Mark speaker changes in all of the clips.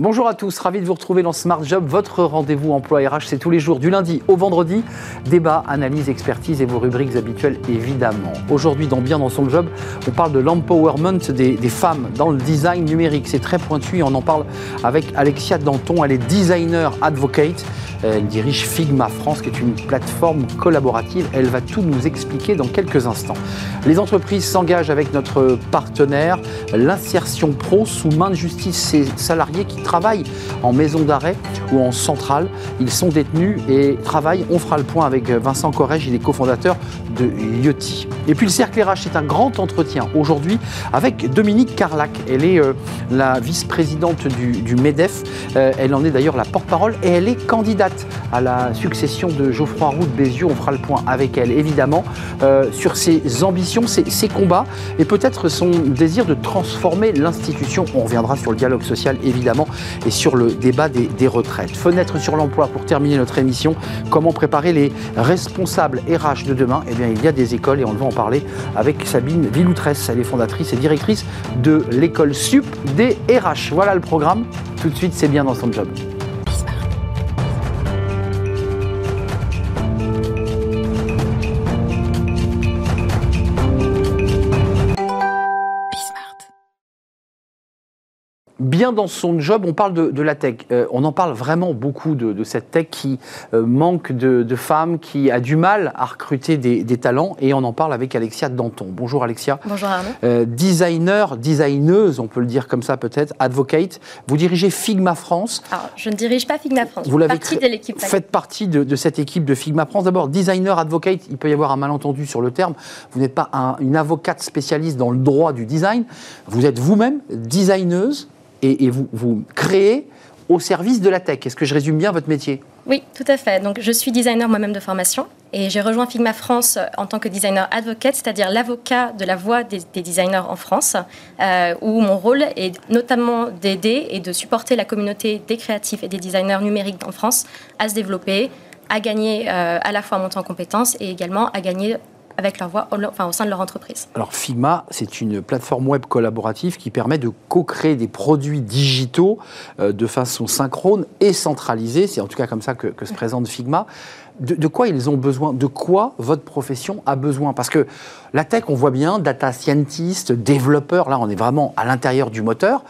Speaker 1: Bonjour à tous, ravi de vous retrouver dans Smart Job, votre rendez-vous emploi RH, c'est tous les jours du lundi au vendredi. Débat, analyse, expertise et vos rubriques habituelles évidemment. Aujourd'hui dans Bien dans son job, on parle de l'empowerment des, femmes dans le design numérique. C'est très pointu et on en parle avec Alexia Danton, elle est designer advocate. Elle dirige Figma France, qui est une plateforme collaborative. Elle va tout nous expliquer dans quelques instants. Les entreprises s'engagent avec notre partenaire, l'insertion pro sous main de justice. Ces salariés qui travaillent en maison d'arrêt ou en centrale, ils sont détenus et travaillent. On fera le point avec Vincent Corrège, il est cofondateur de Yoti. Et puis le cercle RH, c'est un grand entretien aujourd'hui avec Dominique Carlac. Elle est euh, la vice-présidente du, MEDEF. Euh, elle en est d'ailleurs la porte-parole et elle est candidate à la succession de Geoffroy Roux de Bézieux. On fera le point avec elle, évidemment, euh, sur ses ambitions, ses combats et peut-être son désir de transformer l'institution. On reviendra sur le dialogue social, évidemment, et sur le débat des, retraites. Fenêtre sur l'emploi pour terminer notre émission. Comment préparer les responsables RH de demain? Eh bien, il y a des écoles et on va en parler avec Sabine Villoutresse. Elle est fondatrice et directrice de l'école SUP des RH. Voilà le programme. Tout de suite, c'est bien dans son job. Bien dans son job. On parle de, de la tech. Euh, on en parle vraiment beaucoup de, de cette tech qui euh, manque de, de, femmes, qui a du mal à recruter des, des, talents. Et on en parle avec Alexia Danton. Bonjour Alexia.
Speaker 2: Bonjour Arnaud.
Speaker 1: Euh, designer, designeuse, on peut le dire comme ça peut-être, advocate. Vous dirigez Figma France.
Speaker 2: Alors, je ne dirige pas Figma France. Vous l'avez partie de l'équipe.
Speaker 1: Faites partie de, cette équipe de Figma France. D'abord, designer, advocate, il peut y avoir un malentendu sur le terme. Vous n'êtes pas un, une avocate spécialiste dans le droit du design. Vous êtes vous-même designeuse et, vous, vous, créez au service de la tech. Est-ce que je résume bien votre métier?
Speaker 2: Oui, tout à fait. Donc, je suis designer moi-même de formation et j'ai rejoint Figma France en tant que designer advocate, c'est-à-dire l'avocat de la voix des, des, designers en France, euh, où mon rôle est notamment d'aider et de supporter la communauté des créatifs et des designers numériques en France à se développer, à gagner euh, à la fois à monter en compétences et également à gagner avec leur voix au sein de leur entreprise.
Speaker 1: Alors Figma, c'est une plateforme web collaborative qui permet de co-créer des produits digitaux euh, de façon synchrone et centralisée. C'est en tout cas comme ça que, que se présente Figma. De, de, quoi ils ont besoin De quoi votre profession a besoin? Parce que la tech, on voit bien, data scientist, développeur, là on est vraiment à l'intérieur du moteur.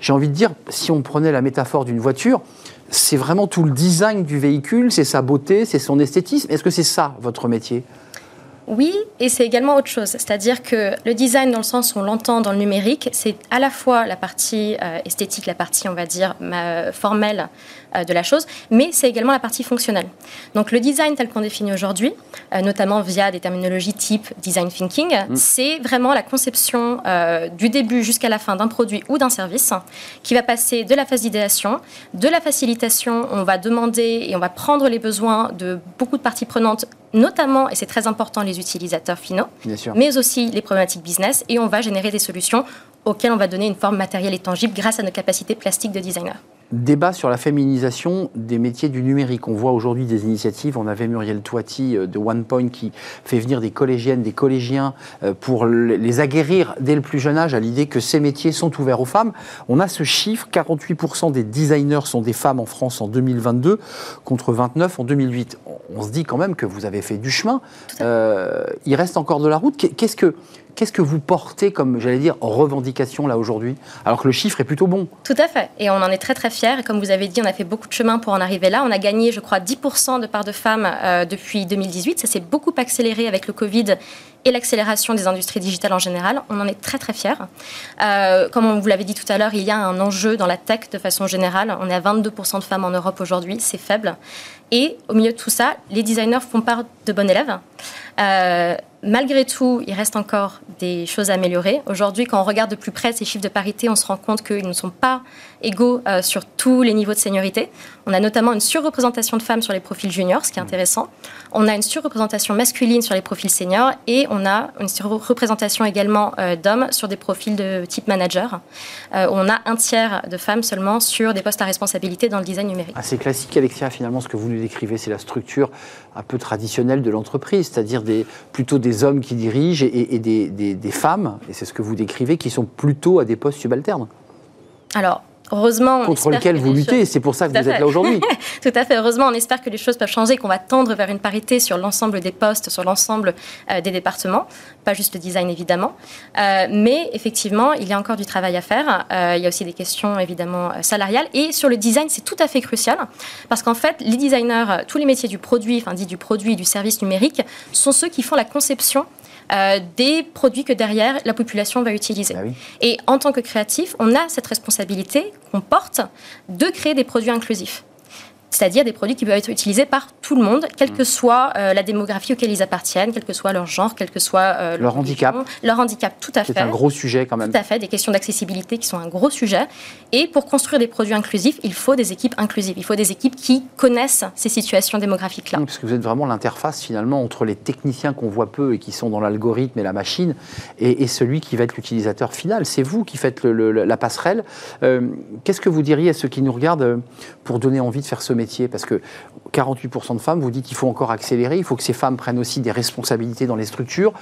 Speaker 1: J'ai envie de dire, si on prenait la métaphore d'une voiture, c'est vraiment tout le design du véhicule, c'est sa beauté, c'est son esthétisme. Est-ce que c'est ça votre métier?
Speaker 2: Oui, et c'est également autre chose. C'est-à-dire que le design, dans le sens où on l'entend dans le numérique, c'est à la fois la partie euh, esthétique, la partie, on va dire, formelle de la chose, mais c'est également la partie fonctionnelle. Donc le design tel qu'on définit aujourd'hui, euh, notamment via des terminologies type design thinking, mmh. c'est vraiment la conception euh, du début jusqu'à la fin d'un produit ou d'un service qui va passer de la phase d'idéation, de la facilitation, on va demander et on va prendre les besoins de beaucoup de parties prenantes notamment, et c'est très important, les utilisateurs finaux, mais aussi les problématiques business, et on va générer des solutions auxquelles on va donner une forme matérielle et tangible grâce à nos capacités plastiques de designer
Speaker 1: débat sur la féminisation des métiers du numérique. On voit aujourd'hui des initiatives. On avait Muriel Toiti de OnePoint qui fait venir des collégiennes, des collégiens pour les aguerrir dès le plus jeune âge à l'idée que ces métiers sont ouverts aux femmes. On a ce chiffre 48% des designers sont des femmes en France en 2022 contre 29 en 2008. On se dit quand même que vous avez fait du chemin. Euh, il reste encore de la route. Qu'est-ce que Qu'est-ce que vous portez comme, j'allais dire, revendication là aujourd'hui Alors que le chiffre est plutôt bon?
Speaker 2: Tout à fait. Et on en est très très fiers. Et comme vous avez dit, on a fait beaucoup de chemin pour en arriver là. On a gagné, je crois, 10% de part de femmes euh, depuis 2018. Ça s'est beaucoup accéléré avec le Covid et l'accélération des industries digitales en général. On en est très très fiers. Euh, comme vous l'avait dit tout à l'heure, il y a un enjeu dans la tech de façon générale. On est à 22% de femmes en Europe aujourd'hui. C'est faible. Et au milieu de tout ça, les designers font part de bons élèves. Euh, malgré tout, il reste encore des choses à améliorer. Aujourd'hui, quand on regarde de plus près ces chiffres de parité, on se rend compte qu'ils ne sont pas égaux euh, sur tous les niveaux de seniorité. On a notamment une surreprésentation de femmes sur les profils juniors, ce qui est intéressant. On a une surreprésentation masculine sur les profils seniors et on a une surreprésentation également euh, d'hommes sur des profils de type manager. Euh, on a un tiers de femmes seulement sur des postes à responsabilité dans le design numérique.
Speaker 1: C'est classique, Alexia, finalement, ce que vous nous décrivez, c'est la structure un peu traditionnelle de l'entreprise, c'est-à-dire des, plutôt des hommes qui dirigent et, et des, des, des femmes, et c'est ce que vous décrivez, qui sont plutôt à des postes subalternes.
Speaker 2: Alors, heureusement.
Speaker 1: Contre lequel vous luttez, c'est pour ça que vous êtes là aujourd'hui.
Speaker 2: Tout à fait. Heureusement, on espère que les choses peuvent changer, qu'on va tendre vers une parité sur l'ensemble des postes, sur l'ensemble euh, des départements. Pas juste le design, évidemment. Euh, mais effectivement, il y a encore du travail à faire. Euh, il y a aussi des questions, évidemment, salariales. Et sur le design, c'est tout à fait crucial. Parce qu'en fait, les designers, tous les métiers du produit, enfin, dit du produit du service numérique, sont ceux qui font la conception euh, des produits que derrière la population va utiliser. Ah Et en tant que créatif, on a cette responsabilité qu'on porte de créer des produits inclusifs c'est-à-dire des produits qui peuvent être utilisés par tout le monde, quelle que soit euh, la démographie auquel ils appartiennent, quel que soit leur genre, quel que soit
Speaker 1: euh, leur, handicap.
Speaker 2: Leur handicap, tout à fait.
Speaker 1: C'est un gros sujet quand même.
Speaker 2: Tout à fait, des questions d'accessibilité qui sont un gros sujet. Et pour construire des produits inclusifs, il faut des équipes inclusives. Il faut des équipes qui connaissent ces situations démographiques-là.
Speaker 1: Parce que vous êtes vraiment l'interface finalement entre les techniciens qu'on voit peu et qui sont dans l'algorithme et la machine et, celui qui va être l'utilisateur final. C'est vous qui faites la passerelle. Euh, qu'est-ce que vous diriez à ceux qui nous regardent pour donner envie de faire ce métier Parce que 48% de femmes, vous dites qu'il faut encore accélérer, il faut que ces femmes prennent aussi des responsabilités dans les structures.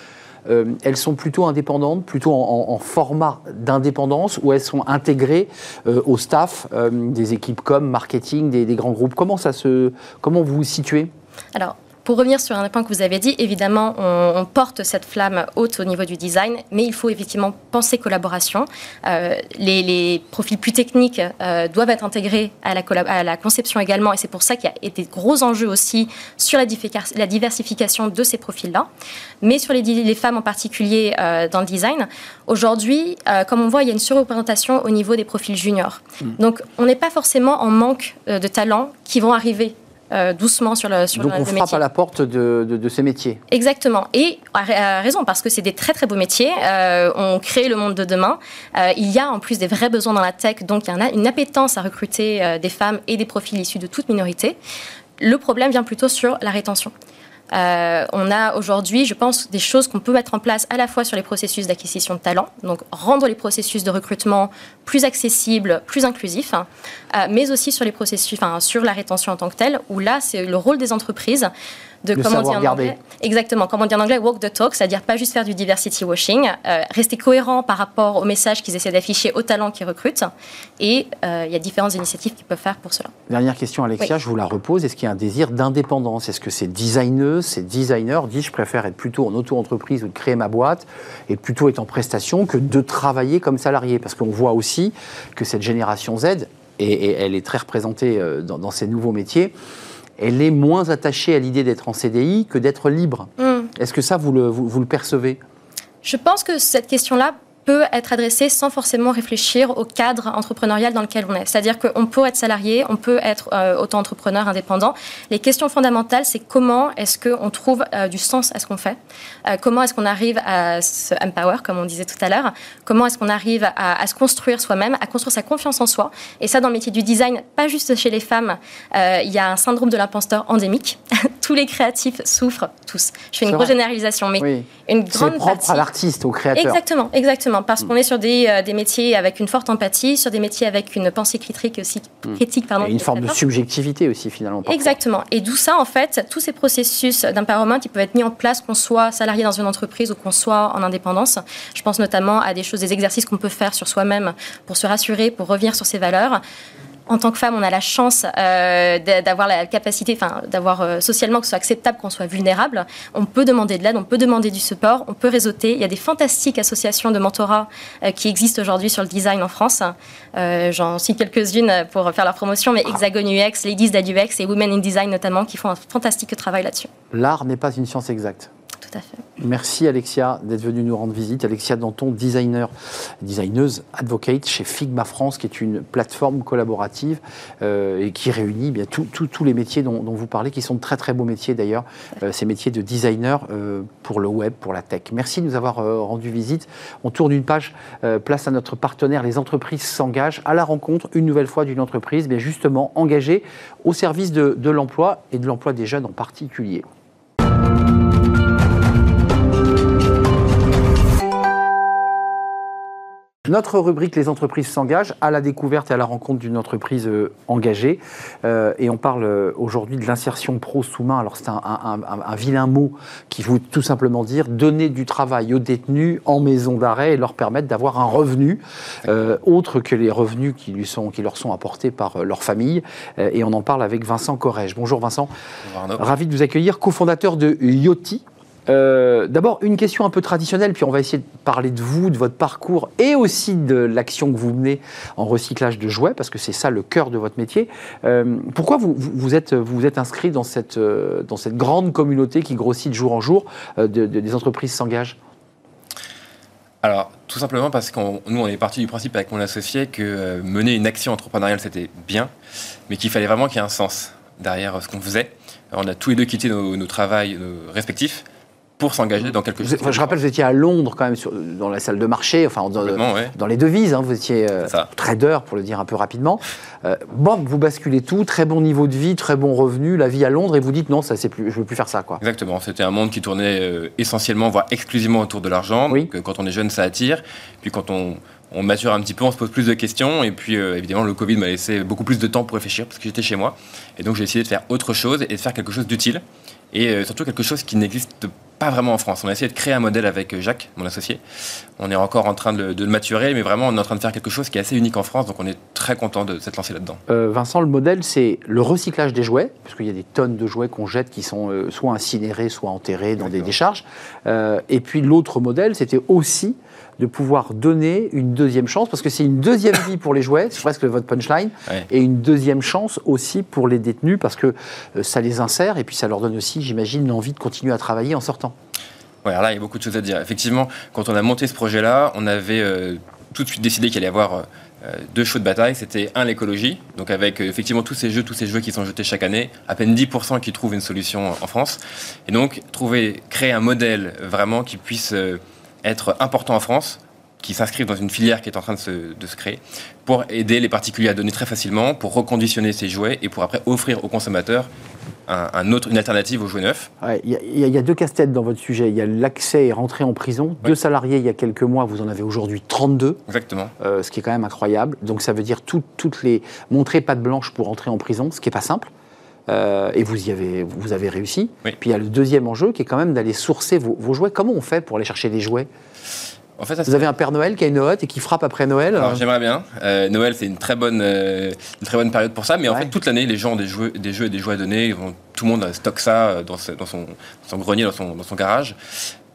Speaker 1: Euh, elles sont plutôt indépendantes, plutôt en, format d'indépendance, ou elles sont intégrées euh, au staff euh, des équipes comme marketing, des, des, grands groupes. Comment ça se, comment vous vous situez?
Speaker 2: Alors, pour revenir sur un point que vous avez dit, évidemment, on, porte cette flamme haute au niveau du design, mais il faut effectivement penser collaboration. Euh, les, profils plus techniques euh, doivent être intégrés à la, à la conception également, et c'est pour ça qu'il y a des gros enjeux aussi sur la, la diversification de ces profils-là. Mais sur les, les, femmes en particulier euh, dans le design, aujourd'hui, comme on voit, il y a une surreprésentation au niveau des profils juniors. Hmm. Donc, on n'est pas forcément en manque de talents qui vont arriver euh, doucement sur le sur
Speaker 1: Donc on frappe à la porte de, de, ces métiers.
Speaker 2: Exactement. Et à, raison, parce que c'est des très très beaux métiers. Euh, on crée le monde de demain. Euh, il y a en plus des vrais besoins dans la tech, donc il y a une appétence à recruter des femmes et des profils issus de toute minorité. Le problème vient plutôt sur la rétention. Euh, on a aujourd'hui, je pense, des choses qu'on peut mettre en place à la fois sur les processus d'acquisition de talent, donc rendre les processus de recrutement plus accessibles, plus inclusifs, hein, euh, mais aussi sur les processus, enfin, sur la rétention en tant que telle, où là, c'est le rôle des entreprises
Speaker 1: de comment dire en anglais.
Speaker 2: Exactement, comment dire en anglais, walk the talk, c'est-à-dire pas juste faire du diversity washing, euh, rester cohérent par rapport au message qu'ils essaient d'afficher aux talents qu'ils recrutent. Et euh, il y a différentes initiatives qu'ils peuvent faire pour cela.
Speaker 1: Dernière question, Alexia, je vous la repose. Est-ce qu'il y a un désir d'indépendance? Est-ce que ces designers, ces designers disent je préfère être plutôt en auto-entreprise ou de créer ma boîte et plutôt être en prestation que de travailler comme salarié? Parce qu'on voit aussi que cette génération Z, et, elle est très représentée euh, dans, dans ces nouveaux métiers, elle est moins attachée à l'idée d'être en CDI que d'être libre. Mm. Est-ce que ça, vous le, vous le percevez?
Speaker 2: Je pense que cette question-là peut être adressé sans forcément réfléchir au cadre entrepreneurial dans lequel on est. C'est-à-dire qu'on peut être salarié, on peut être euh, auto-entrepreneur indépendant. Les questions fondamentales, c'est comment est-ce qu'on trouve euh, du sens à ce qu'on fait? Euh, Comment est-ce qu'on arrive à se empower, comme on disait tout à l'heure? Comment est-ce qu'on arrive à, à, se construire soi-même, à construire sa confiance en soi? Et ça, dans le métier du design, pas juste chez les femmes, il y a un syndrome de l'imposteur endémique. tous les créatifs souffrent, tous. Je fais une grosse généralisation, mais une grande
Speaker 1: C'est propre à l'artiste, au créateur.
Speaker 2: Exactement, exactement parce mm. qu'on est sur des, euh, des, métiers avec une forte empathie, sur des métiers avec une pensée critique aussi, mm. critique, pardon.
Speaker 1: Et une forme de subjectivité aussi, finalement.
Speaker 2: Exactement. Et d'où ça, en fait, tous ces processus d'empowerment qui peuvent être mis en place, qu'on soit salarié dans une entreprise ou qu'on soit en indépendance. Je pense notamment à des choses, des exercices qu'on peut faire sur soi-même pour se rassurer, pour revenir sur ses valeurs en tant que femme, on a la chance euh, d'avoir la capacité, enfin, d'avoir euh, socialement que ce soit acceptable qu'on soit vulnérable. On peut demander de l'aide, on peut demander du support, on peut réseauter. Il y a des fantastiques associations de mentorat euh, qui existent aujourd'hui sur le design en France. J'en cite quelques-unes pour faire leur promotion, mais Hexagon UX, Ladies That UX et Women in Design notamment, qui font un fantastique travail là-dessus.
Speaker 1: L'art n'est pas une science exacte.
Speaker 2: Tout à fait.
Speaker 1: Merci Alexia d'être venue nous rendre visite. Alexia Danton, designer, designeuse, advocate chez Figma France, qui est une plateforme collaborative euh, et qui réunit bien tous les métiers dont, vous parlez, qui sont de très très beaux métiers d'ailleurs, euh, ces métiers de designer euh, pour le web, pour la tech. Merci de nous avoir rendu visite. On tourne une page, place à notre partenaire. Les entreprises s'engagent à la rencontre une nouvelle fois d'une entreprise, bien justement engagée au service de l'emploi et de l'emploi des jeunes en particulier. Notre rubrique Les entreprises s'engagent à la découverte et à la rencontre d'une entreprise euh, engagée. Euh, et on parle euh, aujourd'hui de l'insertion pro sous main. Alors c'est un, vilain mot qui veut tout simplement dire donner du travail aux détenus en maison d'arrêt et leur permettre d'avoir un revenu autre que les revenus qui, lui sont, qui leur sont apportés par leur famille. et on en parle avec Vincent Corrège. Bonjour Vincent. Bonjour Ravi de vous accueillir, cofondateur de Yoti. Euh, d'abord, une question un peu traditionnelle, puis on va essayer de parler de vous, de votre parcours et aussi de l'action que vous menez en recyclage de jouets, parce que c'est ça le cœur de votre métier. Euh, pourquoi vous, vous, êtes, vous êtes inscrit dans cette, euh, dans cette grande communauté qui grossit de jour en jour, des entreprises s'engagent?
Speaker 3: Alors, tout simplement parce que nous, on est parti du principe avec mon associé que mener une action entrepreneuriale, c'était bien, mais qu'il fallait vraiment qu'il y ait un sens derrière ce qu'on faisait. on a tous les deux quitté nos, nos travails respectifs pour s'engager dans quelque chose.
Speaker 1: je rappelle, vous étiez à Londres quand même, sur, dans la salle de marché, enfin dans, dans les devises, hein, vous étiez euh, trader pour le dire un peu rapidement. Euh, bon, vous basculez tout, très bon niveau de vie, très bon revenu, la vie à Londres, et vous dites non, ça c'est plus, je veux plus faire ça quoi.
Speaker 3: Exactement, c'était un monde qui tournait euh, essentiellement, voire exclusivement autour de l'argent. Oui. quand on est jeune, ça attire. Puis quand on, on mature un petit peu, on se pose plus de questions. Et puis, évidemment, le Covid m'a laissé beaucoup plus de temps pour réfléchir parce que j'étais chez moi. Et donc, j'ai décidé de faire autre chose et de faire quelque chose d'utile. Et surtout quelque chose qui n'existe pas vraiment en France. On a essayé de créer un modèle avec Jacques, mon associé. On est encore en train de, le maturer, mais vraiment, on est en train de faire quelque chose qui est assez unique en France, donc on est très content de s'être lancé là-dedans.
Speaker 1: Euh, Vincent, le modèle, c'est le recyclage des jouets, parce qu'il y a des tonnes de jouets qu'on jette qui sont euh, soit incinérés, soit enterrés dans des décharges. Euh, et puis l'autre modèle, c'était aussi de pouvoir donner une deuxième chance, parce que c'est une deuxième vie pour les jouets, c'est presque votre punchline, et une deuxième chance aussi pour les détenus, parce que euh, ça les insère, et puis ça leur donne aussi, j'imagine, l'envie de continuer à travailler en sortant.
Speaker 3: Ouais, alors là, il y a beaucoup de choses à dire. Effectivement, quand on a monté ce projet-là, on avait euh, tout de suite décidé qu'il allait y avoir euh, deux shows de bataille. C'était un, l'écologie, donc avec effectivement tous ces jeux, tous ces jeux qui sont jetés chaque année, à peine 10% qui trouvent une solution en France. Et donc, trouver, créer un modèle vraiment qui puisse être important en France, qui s'inscrivent dans une filière qui est en train de se, créer, pour aider les particuliers à donner très facilement, pour reconditionner ces jouets et pour après offrir aux consommateurs un, autre, une alternative aux jouets neufs.
Speaker 1: Il y, a deux casse-têtes dans votre sujet. Il y a l'accès et rentrer en prison. Deux salariés il y a quelques mois, vous en avez aujourd'hui 32.
Speaker 3: Exactement.
Speaker 1: Euh, ce qui est quand même incroyable. Donc ça veut dire toutes les montrer patte blanche pour entrer en prison, ce qui n'est pas simple. Euh, et vous y avez, vous avez réussi. Puis il y a le deuxième enjeu qui est quand même d'aller sourcer vos, jouets. Comment on fait pour aller chercher des jouets? En fait, vous avez un Père Noël qui a une hotte et qui frappe après Noël
Speaker 3: Alors j'aimerais bien. Euh, Noël, c'est une très bonne, euh, une très bonne période pour ça. Mais en fait, toute l'année, les gens ont des jeux, des jeux et des jouets à donner. tout le monde stocke ça dans, dans, son, son, grenier, dans son, dans son garage.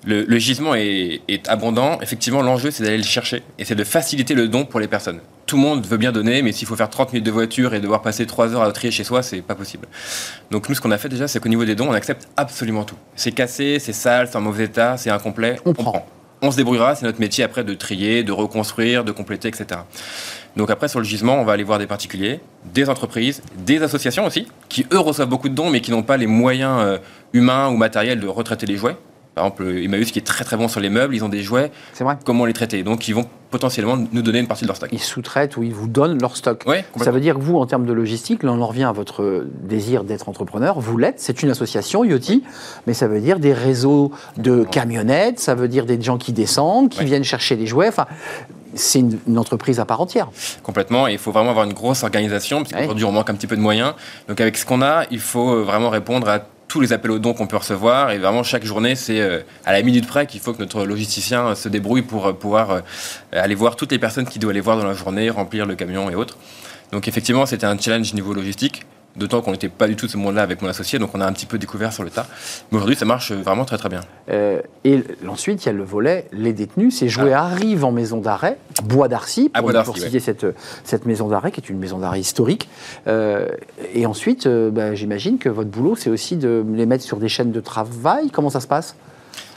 Speaker 3: Le, le gisement est, est, abondant. Effectivement, l'enjeu, c'est d'aller le chercher et c'est de faciliter le don pour les personnes tout le monde veut bien donner, mais s'il faut faire 30 minutes de voiture et devoir passer 3 heures à trier chez soi, c'est pas possible. Donc nous, ce qu'on a fait déjà, c'est qu'au niveau des dons, on accepte absolument tout. C'est cassé, c'est sale, c'est en mauvais état, c'est incomplet, on, prend. On se débrouillera, c'est notre métier après de trier, de reconstruire, de compléter, etc. Donc après, sur le gisement, on va aller voir des particuliers, des entreprises, des associations aussi, qui eux reçoivent beaucoup de dons, mais qui n'ont pas les moyens euh, humains ou matériels de retraiter les jouets. Par exemple, Emmaüs qui est très très bon sur les meubles, ils ont des jouets. C'est vrai. Comment les traiter? Donc ils vont potentiellement nous donner une partie de leur stock.
Speaker 1: Ils sous-traitent ou ils vous donnent leur stock.
Speaker 3: Oui,
Speaker 1: Ça veut dire que vous, en termes de logistique, là on en revient à votre désir d'être entrepreneur, vous l'êtes, c'est une association, Yoti, mais ça veut dire des réseaux de camionnettes, ça veut dire des gens qui descendent, qui viennent chercher les jouets. Enfin, c'est une, entreprise à part entière.
Speaker 3: Complètement, et il faut vraiment avoir une grosse organisation, parce qu'aujourd'hui on manque un petit peu de moyens. Donc avec ce qu'on a, il faut euh, vraiment répondre à tous les appels aux dons qu'on peut recevoir. Et vraiment, chaque journée, c'est euh, à la minute près qu'il faut que notre logisticien euh, se débrouille pour euh, pouvoir aller voir toutes les personnes qui doivent aller voir dans la journée, remplir le camion et autres. Donc effectivement, c'était un challenge niveau logistique. D'autant qu'on n'était pas du tout de ce monde-là avec mon associé, donc on a un petit peu découvert sur le tas. Mais aujourd'hui, ça marche vraiment très très bien.
Speaker 1: Euh, et ensuite, il y a le volet les détenus. Ces jouets ah. arrivent en maison d'arrêt, Bois d'Arcy, pour, pour citer cette, cette maison d'arrêt, qui est une maison d'arrêt historique. Euh, et ensuite, euh, bah, j'imagine que votre boulot, c'est aussi de les mettre sur des chaînes de travail. Comment ça se passe?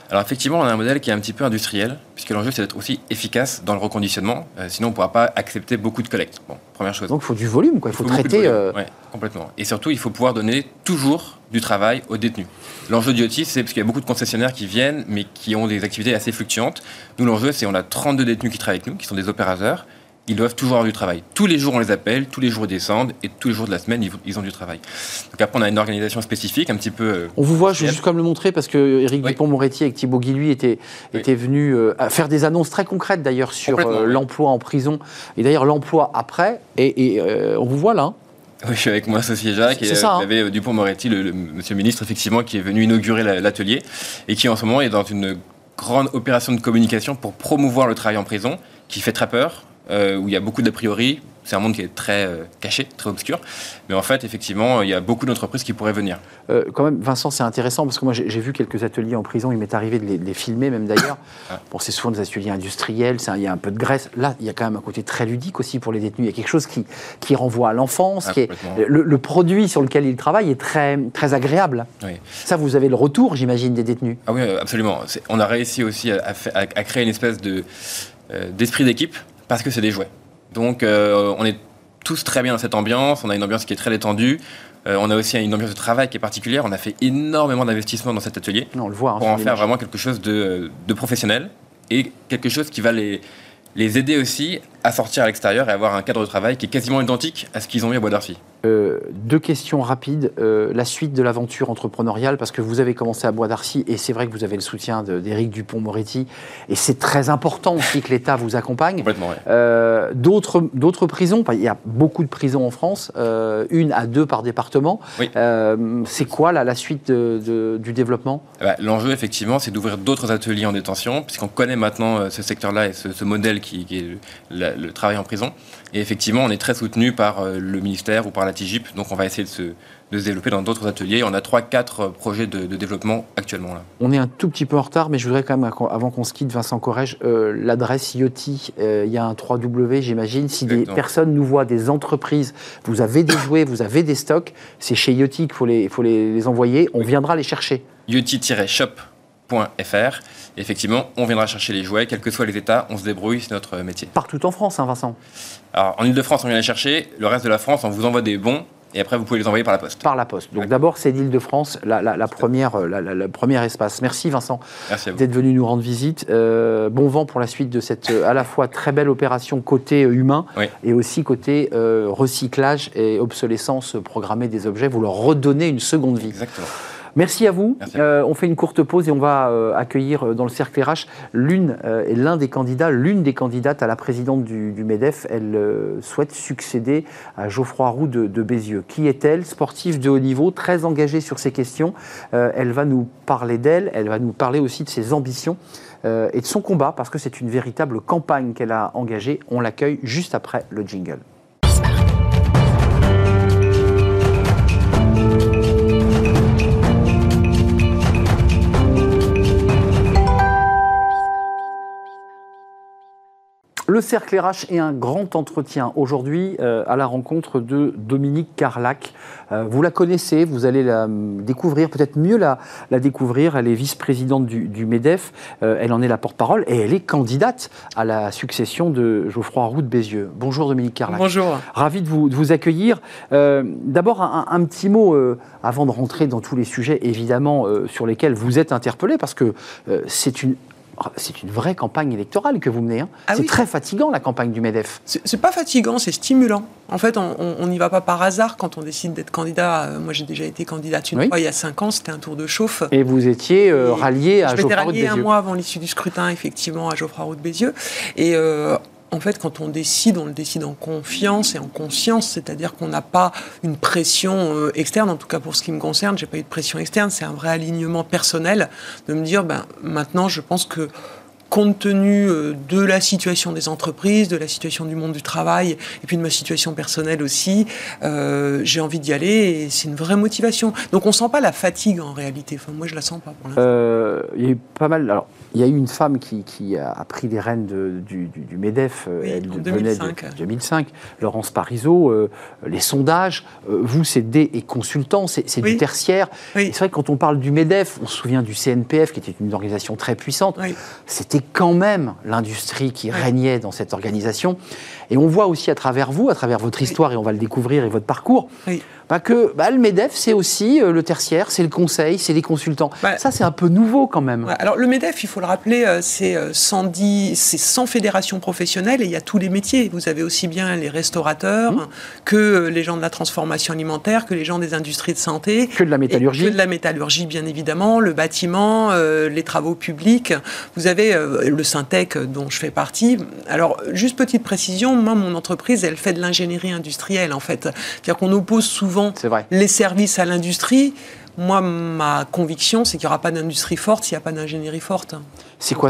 Speaker 3: Alors effectivement, on a un modèle qui est un petit peu industriel, puisque l'enjeu c'est d'être aussi efficace dans le reconditionnement, euh, sinon on ne pourra pas accepter beaucoup de collectes. Bon, première chose.
Speaker 1: Donc il faut du volume, quoi. Il faut, traiter.
Speaker 3: Euh... complètement. Et surtout, il faut pouvoir donner toujours du travail aux détenus. L'enjeu du OTI, c'est parce qu'il y a beaucoup de concessionnaires qui viennent, mais qui ont des activités assez fluctuantes. Nous, l'enjeu, c'est on a 32 détenus qui travaillent avec nous, qui sont des opérateurs, ils doivent toujours avoir du travail. Tous les jours, on les appelle, tous les jours, ils descendent, et tous les jours de la semaine, ils ont du travail. Donc après, on a une organisation spécifique, un petit peu... Euh,
Speaker 1: on vous voit, je vais juste comme le montrer, parce que Eric Dupont-Moretti avec Thibaut Guilluy étaient, était venus euh, faire des annonces très concrètes, d'ailleurs, sur euh, l'emploi en prison, et d'ailleurs l'emploi après, et, on vous voit là. Hein.
Speaker 3: Oui, je suis avec mon associé Jacques et ça, hein. y avait Dupont-Moretti, le, monsieur le ministre, effectivement, qui est venu inaugurer l'atelier, et qui en ce moment est dans une grande opération de communication pour promouvoir le travail en prison, qui fait très peur, euh, où il y a beaucoup d'a priori. C'est un monde qui est très euh, caché, très obscur. Mais en fait, effectivement, il y a beaucoup d'entreprises qui pourraient venir.
Speaker 1: Euh, quand même, Vincent, c'est intéressant parce que moi, j'ai vu quelques ateliers en prison. Il m'est arrivé de les, filmer, même d'ailleurs. Ah. Bon, c'est souvent des ateliers industriels. il y a un peu de graisse. Là, il y a quand même un côté très ludique aussi pour les détenus. Il y a quelque chose qui, qui renvoie à l'enfance. Ah, le, produit sur lequel ils travaillent est très, très agréable. Ça, vous avez le retour, j'imagine, des détenus.
Speaker 3: Ah oui, absolument. On a réussi aussi à, à créer une espèce de d'esprit d'équipe parce que c'est des jouets. Donc euh, on est tous très bien dans cette ambiance, on a une ambiance qui est très détendue. Euh, on a aussi une ambiance de travail qui est particulière. On a fait énormément d'investissements dans cet atelier
Speaker 1: on le voit, hein,
Speaker 3: pour en faire vraiment quelque chose de, de professionnel et quelque chose qui va les, les aider aussi à sortir à l'extérieur et avoir un cadre de travail qui est quasiment identique à ce qu'ils ont eu à Bois d'Arcy.
Speaker 1: Euh, deux questions rapides. Euh, la suite de l'aventure entrepreneuriale, parce que vous avez commencé à Bois d'Arcy et c'est vrai que vous avez le soutien d'Éric Dupont-Moretti et c'est très important aussi que l'État vous accompagne.
Speaker 3: Complètement,
Speaker 1: euh, D'autres prisons, il y a beaucoup de prisons en France, une à deux par département. c'est quoi la suite du développement?
Speaker 3: Eh ben, L'enjeu, effectivement, c'est d'ouvrir d'autres ateliers en détention, puisqu'on connaît maintenant ce secteur-là et ce, modèle qui, est le travail en prison. Et effectivement, on est très soutenu par euh, le ministère ou par la TIGIP, donc on va essayer de se, développer dans d'autres ateliers. On a 3-4 projets de, développement actuellement là.
Speaker 1: On est un tout petit peu en retard, mais je voudrais quand même, avant qu'on se quitte, Vincent Corrège, euh, l'adresse euh, il y a un 3W, j'imagine. Si des personnes nous voient, des entreprises, vous avez des jouets, vous avez des stocks, c'est chez Yoti qu'il faut, les, faut les, envoyer, on viendra les chercher.
Speaker 3: Yoti-shop .fr. effectivement, on viendra chercher les jouets, quels que soient les états, on se débrouille, c'est notre métier.
Speaker 1: Partout en France, hein, Vincent
Speaker 3: Alors, en Ile-de-France, on vient les chercher. Le reste de la France, on vous envoie des bons. Et après, vous pouvez les envoyer par la poste.
Speaker 1: Par la poste. Donc d'abord, c'est l'Île-de-France, la, première, euh, la, première espace. Merci Vincent d'être venu nous rendre visite. Euh, bon vent pour la suite de cette euh, à la fois très belle opération côté humain et aussi côté recyclage et obsolescence programmée des objets. Vous leur redonnez une seconde vie.
Speaker 3: Exactement.
Speaker 1: Merci à vous. Euh, on fait une courte pause et on va euh, accueillir euh, dans le cercle RH l'une et l'un des candidats, l'une des candidates à la présidente du, MEDEF. Elle souhaite succéder à Geoffroy Roux de, de Bézieux. Qui est-elle? Sportive de haut niveau, très engagée sur ces questions. elle va nous parler d'elle, elle va nous parler aussi de ses ambitions et de son combat, parce que c'est une véritable campagne qu'elle a engagée. On l'accueille juste après le jingle. Le cercle RH est un grand entretien aujourd'hui euh, à la rencontre de Dominique Carlac. Euh, vous la connaissez, vous allez la découvrir, peut-être mieux la, découvrir. Elle est vice-présidente du, MEDEF, euh, elle en est la porte-parole et elle est candidate à la succession de Geoffroy Roux de Bézieux. Bonjour Dominique Carlac.
Speaker 4: Bonjour.
Speaker 1: Ravi de vous, de vous accueillir. D'abord, un, petit mot avant de rentrer dans tous les sujets, évidemment, sur lesquels vous êtes interpellé, parce que c'est une c'est une vraie campagne électorale que vous menez. Hein. Ah c'est très fatigant la campagne du MEDEF.
Speaker 4: C'est pas fatigant, c'est stimulant. En fait, on n'y va pas par hasard quand on décide d'être candidat. Euh, moi, j'ai déjà été candidate une fois il y a cinq ans, c'était un tour de chauffe.
Speaker 1: Et vous étiez euh, rallié à Geoffroy Roux de Bézieux.
Speaker 4: un mois avant l'issue du scrutin, effectivement, à Geoffroy Roux de Bézieux. Et euh, en fait, quand on décide, on le décide en confiance et en conscience, c'est-à-dire qu'on n'a pas une pression euh, externe, en tout cas pour ce qui me concerne, j'ai pas eu de pression externe, c'est un vrai alignement personnel de me dire, ben, maintenant, je pense que compte tenu euh, de la situation des entreprises, de la situation du monde du travail, et puis de ma situation personnelle aussi, euh, j'ai envie d'y aller et c'est une vraie motivation. Donc on sent pas la fatigue en réalité. Enfin, moi, je la sens pas pour l'instant.
Speaker 1: Euh, il y a eu pas mal. Alors, il y a eu une femme qui, a pris les rênes du, MEDEF.
Speaker 4: elle en 2005.
Speaker 1: De 2005. Laurence Parisot. les sondages. vous, c'est D et consultant, c'est du tertiaire. C'est vrai que quand on parle du MEDEF, on se souvient du CNPF, qui était une organisation très puissante. C'était quand même l'industrie qui régnait dans cette organisation. Et on voit aussi à travers vous, à travers votre histoire, et on va le découvrir, et votre parcours, bah, que bah, le MEDEF, c'est aussi euh, le tertiaire, c'est le conseil, c'est les consultants. ça, c'est un peu nouveau quand même.
Speaker 4: alors le MEDEF, il faut le rappeler, euh, c'est 110, c'est 100 fédérations professionnelles et il y a tous les métiers. Vous avez aussi bien les restaurateurs mmh. que les gens de la transformation alimentaire, que les gens des industries de santé.
Speaker 1: Que de la métallurgie.
Speaker 4: Que de la métallurgie, bien évidemment, le bâtiment, les travaux publics. Vous avez le Syntec dont je fais partie. Alors, juste petite précision, moi, mon entreprise, elle fait de l'ingénierie industrielle, en fait. C'est-à-dire qu'on oppose souvent les services à l'industrie. Moi, ma conviction, c'est qu'il n'y aura pas d'industrie forte s'il n'y a pas d'ingénierie forte.
Speaker 1: C'est quoi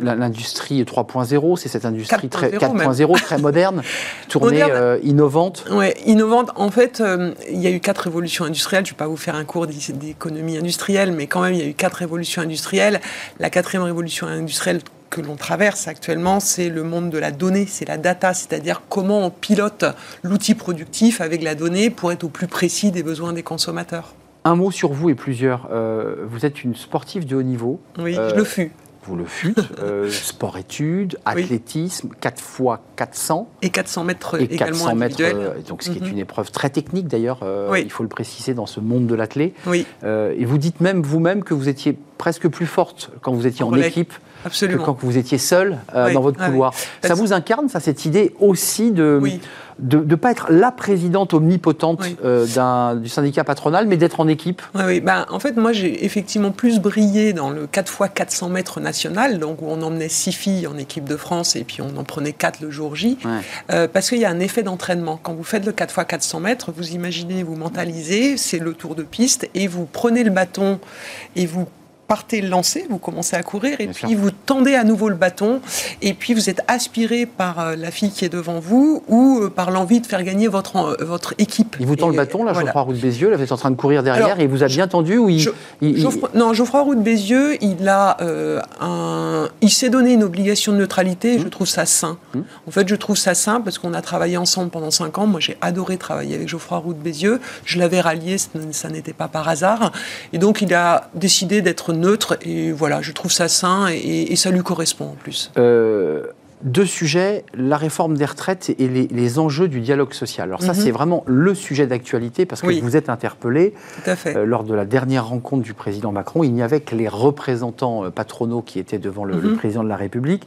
Speaker 1: l'industrie 3.0 C'est cette industrie 4.0 très moderne, tournée euh, innovante
Speaker 4: Oui, innovante. En fait, euh, il y a eu quatre révolutions industrielles. Je ne vais pas vous faire un cours d'économie industrielle, mais quand même, il y a eu quatre révolutions industrielles. La quatrième révolution industrielle que l'on traverse actuellement, c'est le monde de la donnée, c'est la data, c'est-à-dire comment on pilote l'outil productif avec la donnée pour être au plus précis des besoins des consommateurs.
Speaker 1: Un mot sur vous et plusieurs. Euh, vous êtes une sportive de haut niveau.
Speaker 4: Oui, je le fus.
Speaker 1: Vous le fûtes. Euh, sport-études, athlétisme, 4 fois 400.
Speaker 4: Et 400 mètres et 400 mètres, euh,
Speaker 1: donc ce qui est mhm. une épreuve très technique d'ailleurs, il faut le préciser dans ce monde de l'athlé. Oui. et vous dites même vous-même que vous étiez presque plus forte quand vous étiez en équipe Absolument. que quand vous étiez seul euh, dans votre couloir. Ça vous incarne, ça, cette idée aussi de de ne pas être la présidente omnipotente euh, du syndicat patronal, mais d'être en équipe?
Speaker 4: Oui, oui. Ben, en fait, moi, j'ai effectivement plus brillé dans le 4 x 400 mètres national, donc où on emmenait six filles en équipe de France et puis on en prenait quatre le jour J, euh, parce qu'il y a un effet d'entraînement. Quand vous faites le 4 x 400 mètres, vous imaginez, vous mentalisez, c'est le tour de piste, et vous prenez le bâton et vous partez lancer, vous commencez à courir et puis vous tendez à nouveau le bâton et puis vous êtes aspiré par euh, la fille qui est devant vous ou euh, par l'envie de faire gagner votre, euh, votre équipe.
Speaker 1: Il vous tend le bâton, là, Geoffroy Roux de Bézieux, là, vous êtes en train de courir derrière et il vous a bien tendu ou il,
Speaker 4: Non, Geoffroy Roux de Bézieux, il a un... Il s'est donné une obligation de neutralité et je mmh. trouve ça sain. Mmh. En fait, je trouve ça sain parce qu'on a travaillé ensemble pendant cinq ans. Moi, j'ai adoré travailler avec Geoffroy Roux de Bézieux. Je l'avais rallié, ça n'était pas par hasard. Et donc, il a décidé d'être neutre. Et voilà, je trouve ça sain et, ça lui correspond en plus.
Speaker 1: Euh, deux sujets, la réforme des retraites et les, enjeux du dialogue social. Alors ça, mhm. c'est vraiment le sujet d'actualité parce que vous êtes interpellé. Euh, lors de la dernière rencontre du président Macron, il n'y avait que les représentants euh, patronaux qui étaient devant le, mhm. président de la République.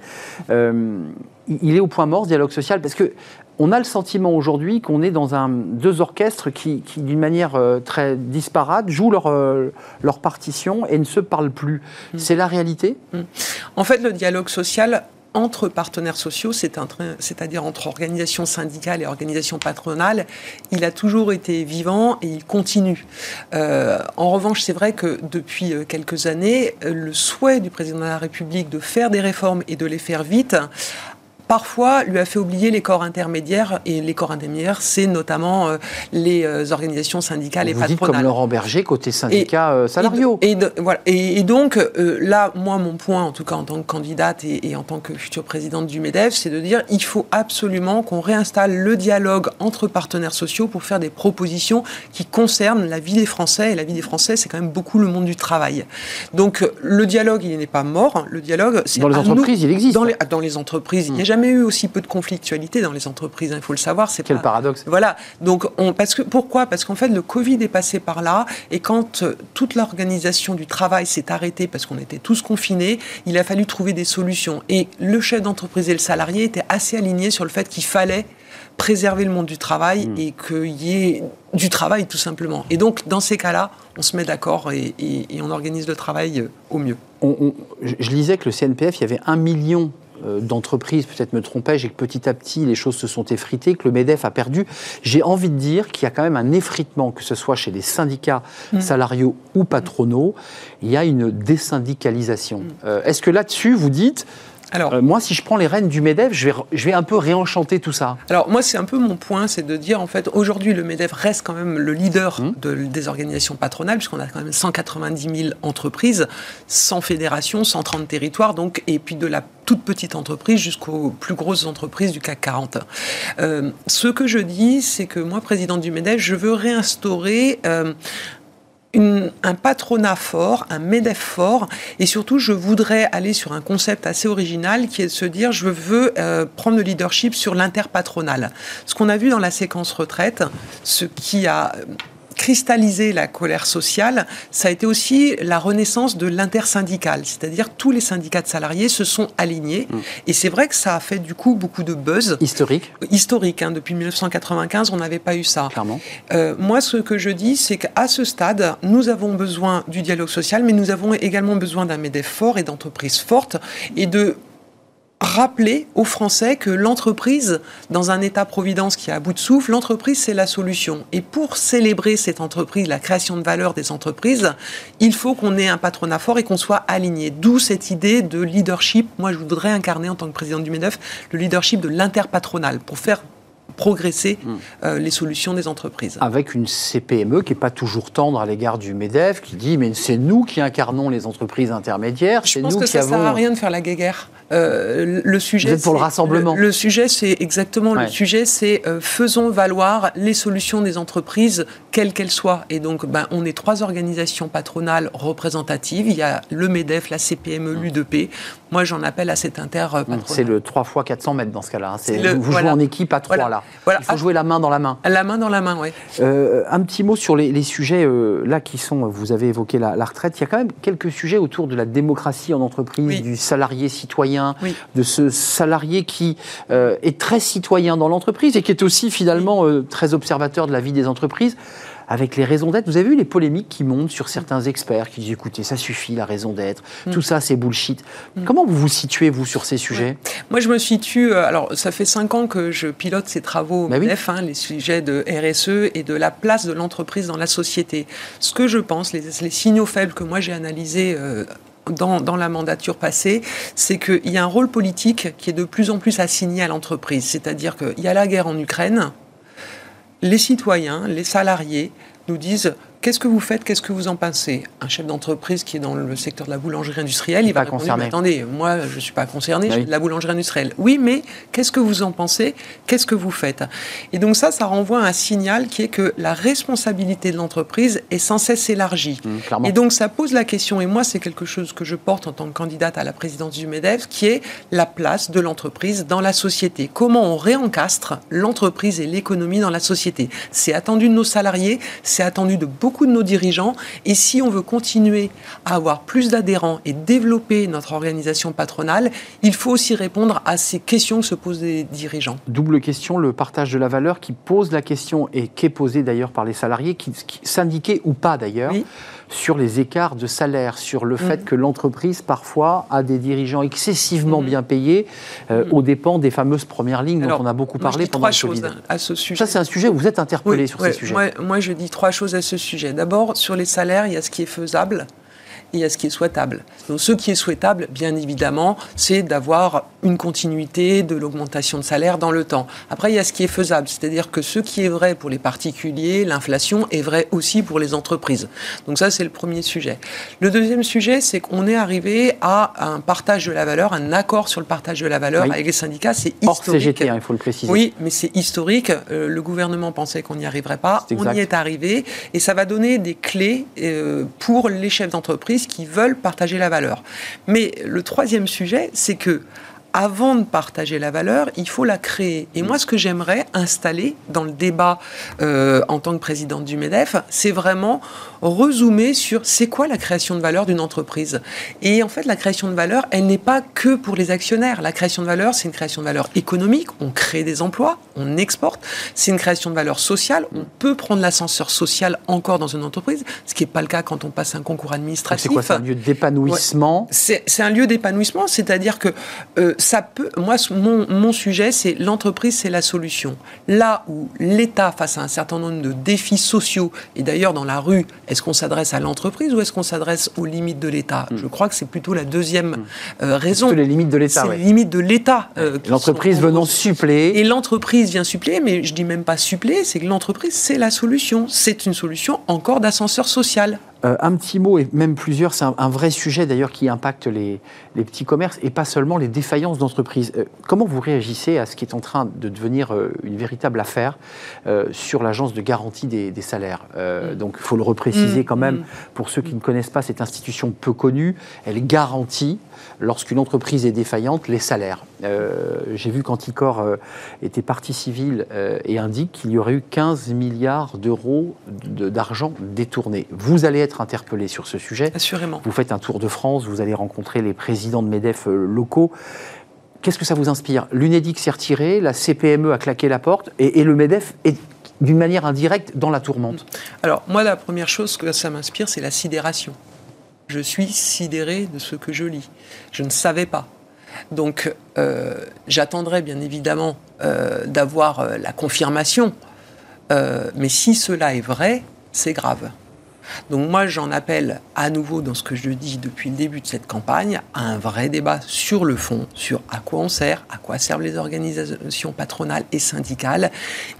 Speaker 1: il est au point mort, ce dialogue social, parce que on a le sentiment aujourd'hui qu'on est dans un, deux orchestres qui, d'une manière euh, très disparate, jouent leur, euh, leur partition et ne se parlent plus. Mm. C'est la réalité? Mm.
Speaker 4: En fait, le dialogue social entre partenaires sociaux, c'est-à-dire entre organisations syndicales et organisations patronales, il a toujours été vivant et il continue. Euh, en revanche, c'est vrai que depuis quelques années, le souhait du président de la République de faire des réformes et de les faire vite parfois lui a fait oublier les corps intermédiaires. Et les corps intermédiaires, c'est notamment euh, les euh, organisations syndicales et patronales.
Speaker 1: comme Laurent Berger, côté syndicats euh, salariaux.
Speaker 4: Et, voilà. et, donc, là, moi, mon point, en tout cas en tant que candidate et, en tant que future présidente du MEDEF, c'est de dire il faut absolument qu'on réinstalle le dialogue entre partenaires sociaux pour faire des propositions qui concernent la vie des Français. Et la vie des Français, c'est quand même beaucoup le monde du travail. Donc, le dialogue, il n'est pas mort. Le dialogue, c'est.
Speaker 1: Dans les entreprises, il existe.
Speaker 4: Dans les, dans les entreprises, il n'y a jamais eu aussi peu de conflictualité dans les entreprises, hein, il faut le savoir.
Speaker 1: C'est Quel paradoxe.
Speaker 4: Voilà. Donc, on, parce que, pourquoi? Parce qu'en fait, le Covid est passé par là, et quand euh, toute l'organisation du travail s'est arrêtée parce qu'on était tous confinés, il a fallu trouver des solutions. Et le chef d'entreprise et le salarié étaient assez alignés sur le fait qu'il fallait préserver le monde du travail mmh. et qu'il y ait du travail tout simplement. Et donc, dans ces cas-là, on se met d'accord et, on organise le travail euh, au mieux.
Speaker 1: je lisais que le CNPF, il y avait un million euh, d'entreprise, peut-être me trompais-je, et que petit à petit les choses se sont effritées, que le MEDEF a perdu. J'ai envie de dire qu'il y a quand même un effritement, que ce soit chez les syndicats mm. salariaux ou patronaux, il y a une désyndicalisation. Mm. Euh, est-ce que là-dessus, vous dites, alors, euh, moi, si je prends les rênes du MEDEF, je vais, je vais un peu réenchanter tout ça.
Speaker 4: Alors, moi, c'est un peu mon point, c'est de dire, en fait, aujourd'hui, le MEDEF reste quand même le leader mmh. de, des organisations patronales, puisqu'on a quand même 190 000 entreprises, 100 fédérations, 130 territoires, donc, et puis de la toute petite entreprise jusqu'aux plus grosses entreprises du CAC 40. Euh, ce que je dis, c'est que moi, président du MEDEF, je veux réinstaurer euh, un patronat fort, un MEDEF fort, et surtout je voudrais aller sur un concept assez original qui est de se dire je veux euh, prendre le leadership sur l'interpatronal. Ce qu'on a vu dans la séquence retraite, ce qui a cristalliser la colère sociale, ça a été aussi la renaissance de l'intersyndical, c'est-à-dire tous les syndicats de salariés se sont alignés. Mm. Et c'est vrai que ça a fait du coup beaucoup de buzz.
Speaker 1: Historique
Speaker 4: Historique, hein, depuis 1995, on n'avait pas eu ça.
Speaker 1: Clairement.
Speaker 4: Euh, moi, ce que je dis, c'est qu'à ce stade, nous avons besoin du dialogue social, mais nous avons également besoin d'un MEDEF fort et d'entreprises fortes et de rappeler aux Français que l'entreprise, dans un état-providence qui est à bout de souffle, l'entreprise, c'est la solution. Et pour célébrer cette entreprise, la création de valeur des entreprises, il faut qu'on ait un patronat fort et qu'on soit aligné. D'où cette idée de leadership. Moi, je voudrais incarner, en tant que président du MEDEF, le leadership de l'interpatronal pour faire progresser hmm. euh, les solutions des entreprises.
Speaker 1: Avec une CPME qui n'est pas toujours tendre à l'égard du MEDEF, qui dit mais c'est nous qui incarnons les entreprises intermédiaires.
Speaker 4: Je pense que ça ne sert à rien de faire la guéguerre. Euh, le sujet,
Speaker 1: Vous êtes pour le rassemblement.
Speaker 4: Le, sujet, c'est exactement le sujet, c'est euh, faisons valoir les solutions des entreprises, quelles qu'elles soient. Et donc, ben, on est trois organisations patronales représentatives. Il y a le Medef, la CPME, mmh. l'UDP. Moi, j'en appelle à cet inter
Speaker 1: C'est le 3 x 400 mètres dans ce cas-là. Hein. Vous jouez en équipe à trois là. Il faut jouer la main dans la main.
Speaker 4: La main dans la main, oui.
Speaker 1: Euh, un petit mot sur les, sujets là qui sont. Vous avez évoqué la, retraite. Il y a quand même quelques sujets autour de la démocratie en entreprise, du salarié citoyen de ce salarié qui euh, est très citoyen dans l'entreprise et qui est aussi finalement euh, très observateur de la vie des entreprises avec les raisons d'être. Vous avez vu les polémiques qui montent sur certains experts qui disent écoutez, ça suffit, la raison d'être, mm. tout ça c'est bullshit. Mm. Comment vous vous situez, vous, sur ces sujets?
Speaker 4: Moi, je me situe. Euh, alors, ça fait cinq ans que je pilote ces travaux au bah hein, les sujets de RSE et de la place de l'entreprise dans la société. Ce que je pense, les, signaux faibles que moi j'ai analysés dans, la mandature passée, c'est qu'il y a un rôle politique qui est de plus en plus assigné à l'entreprise. C'est-à-dire qu'il y a la guerre en Ukraine, les citoyens, les salariés nous disent Qu'est-ce que vous faites? Qu'est-ce que vous en pensez? Un chef d'entreprise qui est dans le secteur de la boulangerie industrielle, il va
Speaker 1: répondre
Speaker 4: Attendez, moi, je ne suis pas concerné, je de la boulangerie industrielle. Oui, mais qu'est-ce que vous en pensez? Qu'est-ce que vous faites? Et donc, ça, ça renvoie à un signal qui est que la responsabilité de l'entreprise est sans cesse élargie. Mmh, et donc, ça pose la question, et moi, c'est quelque chose que je porte en tant que candidate à la présidence du MEDEF, qui est la place de l'entreprise dans la société. Comment on réencastre l'entreprise et l'économie dans la société? C'est attendu de nos salariés, c'est attendu de beaucoup beaucoup de nos dirigeants. Et si on veut continuer à avoir plus d'adhérents et développer notre organisation patronale, il faut aussi répondre à ces questions que se posent les dirigeants.
Speaker 1: Double question, le partage de la valeur qui pose la question et qui est posée d'ailleurs par les salariés, qui, syndiqués ou pas d'ailleurs sur les écarts de salaire, sur le fait mm. que l'entreprise, parfois, a des dirigeants excessivement mm. bien payés euh, mm. aux dépens des fameuses premières lignes dont on a beaucoup parlé pendant le Covid.
Speaker 4: à ce sujet.
Speaker 1: Ça, c'est un sujet où vous êtes interpellé sur ces sujets.
Speaker 4: Moi, moi, je dis trois choses à ce sujet. D'abord, sur les salaires, il y a ce qui est faisable et à ce qui est souhaitable. Donc ce qui est souhaitable, bien évidemment, c'est d'avoir une continuité de l'augmentation de salaire dans le temps. Après, il y a ce qui est faisable, c'est-à-dire que ce qui est vrai pour les particuliers, l'inflation, est vrai aussi pour les entreprises. Donc ça, c'est le premier sujet. Le deuxième sujet, c'est qu'on est arrivé à un partage de la valeur, un accord sur le partage de la valeur avec les syndicats. C'est historique.
Speaker 1: CGT, hein, il faut le préciser.
Speaker 4: Oui, mais c'est historique. Euh, le gouvernement pensait qu'on n'y arriverait pas. On y est arrivé. Et ça va donner des clés euh, pour les chefs d'entreprise qui veulent partager la valeur. Mais le troisième sujet, c'est que avant de partager la valeur, il faut la créer. Et moi, ce que j'aimerais installer dans le débat euh, en tant que présidente du MEDEF, c'est vraiment rezoomer sur c'est quoi la création de valeur d'une entreprise. Et en fait, la création de valeur, elle n'est pas que pour les actionnaires. La création de valeur, c'est une création de valeur économique. On crée des emplois, on exporte. C'est une création de valeur sociale. On peut prendre l'ascenseur social encore dans une entreprise, ce qui n'est pas le cas quand on passe un concours administratif.
Speaker 1: C'est quoi C'est un lieu d'épanouissement
Speaker 4: C'est un lieu d'épanouissement, c'est-à-dire que euh, ça peut. Moi, mon, mon sujet, c'est l'entreprise, c'est la solution. Là où l'État, face à un certain nombre de défis sociaux, et d'ailleurs dans la rue, est-ce qu'on s'adresse à l'entreprise ou est-ce qu'on s'adresse aux limites de l'État? Hmm. Je crois que c'est plutôt la deuxième hmm. euh, raison.
Speaker 1: les limites de l'État.
Speaker 4: C'est les limites de l'État.
Speaker 1: Euh, l'entreprise venant suppléer.
Speaker 4: Et l'entreprise vient suppléer, mais je dis même pas suppléer, c'est que l'entreprise, c'est la solution. C'est une solution encore d'ascenseur social.
Speaker 1: Euh, un petit mot, et même plusieurs, c'est un, vrai sujet d'ailleurs qui impacte les, petits commerces et pas seulement les défaillances d'entreprises. Euh, comment vous réagissez à ce qui est en train de devenir euh, une véritable affaire sur l'agence de garantie des, salaires? Mm. Donc il faut le repréciser mm. quand même, mm. pour ceux qui ne connaissent pas cette institution peu connue, elle garantit lorsqu'une entreprise est défaillante, les salaires. Euh, j'ai vu qu'Anticor euh, était partie civile euh, et indique qu'il y aurait eu 15 milliards d'euros d'argent détourné. Vous allez être interpellé sur ce sujet.
Speaker 4: Assurément.
Speaker 1: Vous faites un tour de France, vous allez rencontrer les présidents de MEDEF locaux. Qu'est-ce que ça vous inspire? L'UNEDIC s'est retiré, la CPME a claqué la porte et, le MEDEF est d'une manière indirecte dans la tourmente.
Speaker 4: Alors moi, la première chose que ça m'inspire, c'est la sidération je suis sidéré de ce que je lis. Je ne savais pas. Donc, euh, j'attendrai bien évidemment euh, d'avoir euh, la confirmation. mais si cela est vrai, c'est grave. Donc moi, j'en appelle à nouveau dans ce que je dis depuis le début de cette campagne à un vrai débat sur le fond, sur à quoi on sert, à quoi servent les organisations patronales et syndicales,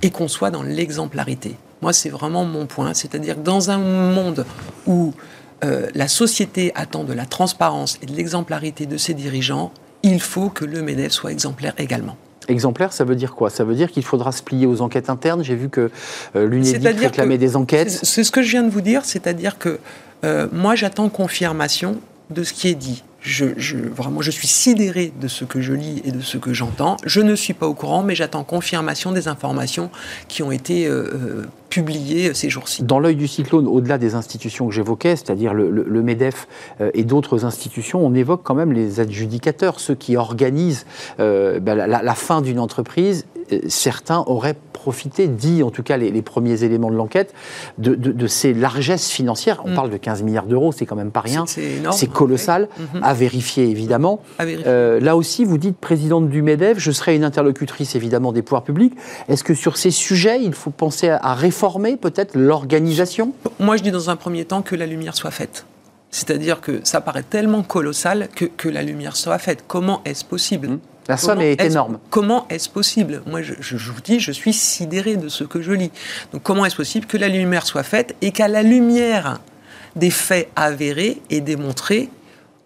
Speaker 4: et qu'on soit dans l'exemplarité. Moi, c'est vraiment mon point, c'est-à-dire que dans un monde où euh, la société attend de la transparence et de l'exemplarité de ses dirigeants, il faut que le MEDEF soit exemplaire également.
Speaker 1: Exemplaire, ça veut dire quoi? Ça veut dire qu'il faudra se plier aux enquêtes internes. J'ai vu que euh, l'UNEDIC réclamait des enquêtes.
Speaker 4: C'est ce que je viens de vous dire, c'est-à-dire que euh, moi j'attends confirmation de ce qui est dit je, vraiment, je suis sidéré de ce que je lis et de ce que j'entends. Je ne suis pas au courant, mais j'attends confirmation des informations qui ont été euh, euh, publiées ces jours-ci.
Speaker 1: Dans l'œil du cyclone, au-delà des institutions que j'évoquais, c'est-à-dire le, MEDEF euh, et d'autres institutions, on évoque quand même les adjudicateurs, ceux qui organisent ben, la, fin d'une entreprise. Certains auraient profité, dit en tout cas les, premiers éléments de l'enquête, de, ces largesses financières. On mm. parle de 15 milliards d'euros, c'est quand même pas rien. C'est colossal. Mm-hmm à vérifier évidemment. Euh, là aussi, vous dites présidente du MEDEF, je serai une interlocutrice évidemment des pouvoirs publics. Est-ce que sur ces sujets, il faut penser à, réformer peut-être l'organisation?
Speaker 4: Moi, je dis dans un premier temps que la lumière soit faite. C'est-à-dire que ça paraît tellement colossal que, que la lumière soit faite. Comment est-ce possible? Mmh.
Speaker 1: La somme est, énorme.
Speaker 4: Comment est-ce possible? Moi, je, je, vous dis, je suis sidéré de ce que je lis. Donc, comment est-ce possible que la lumière soit faite et qu'à la lumière des faits avérés et démontrés,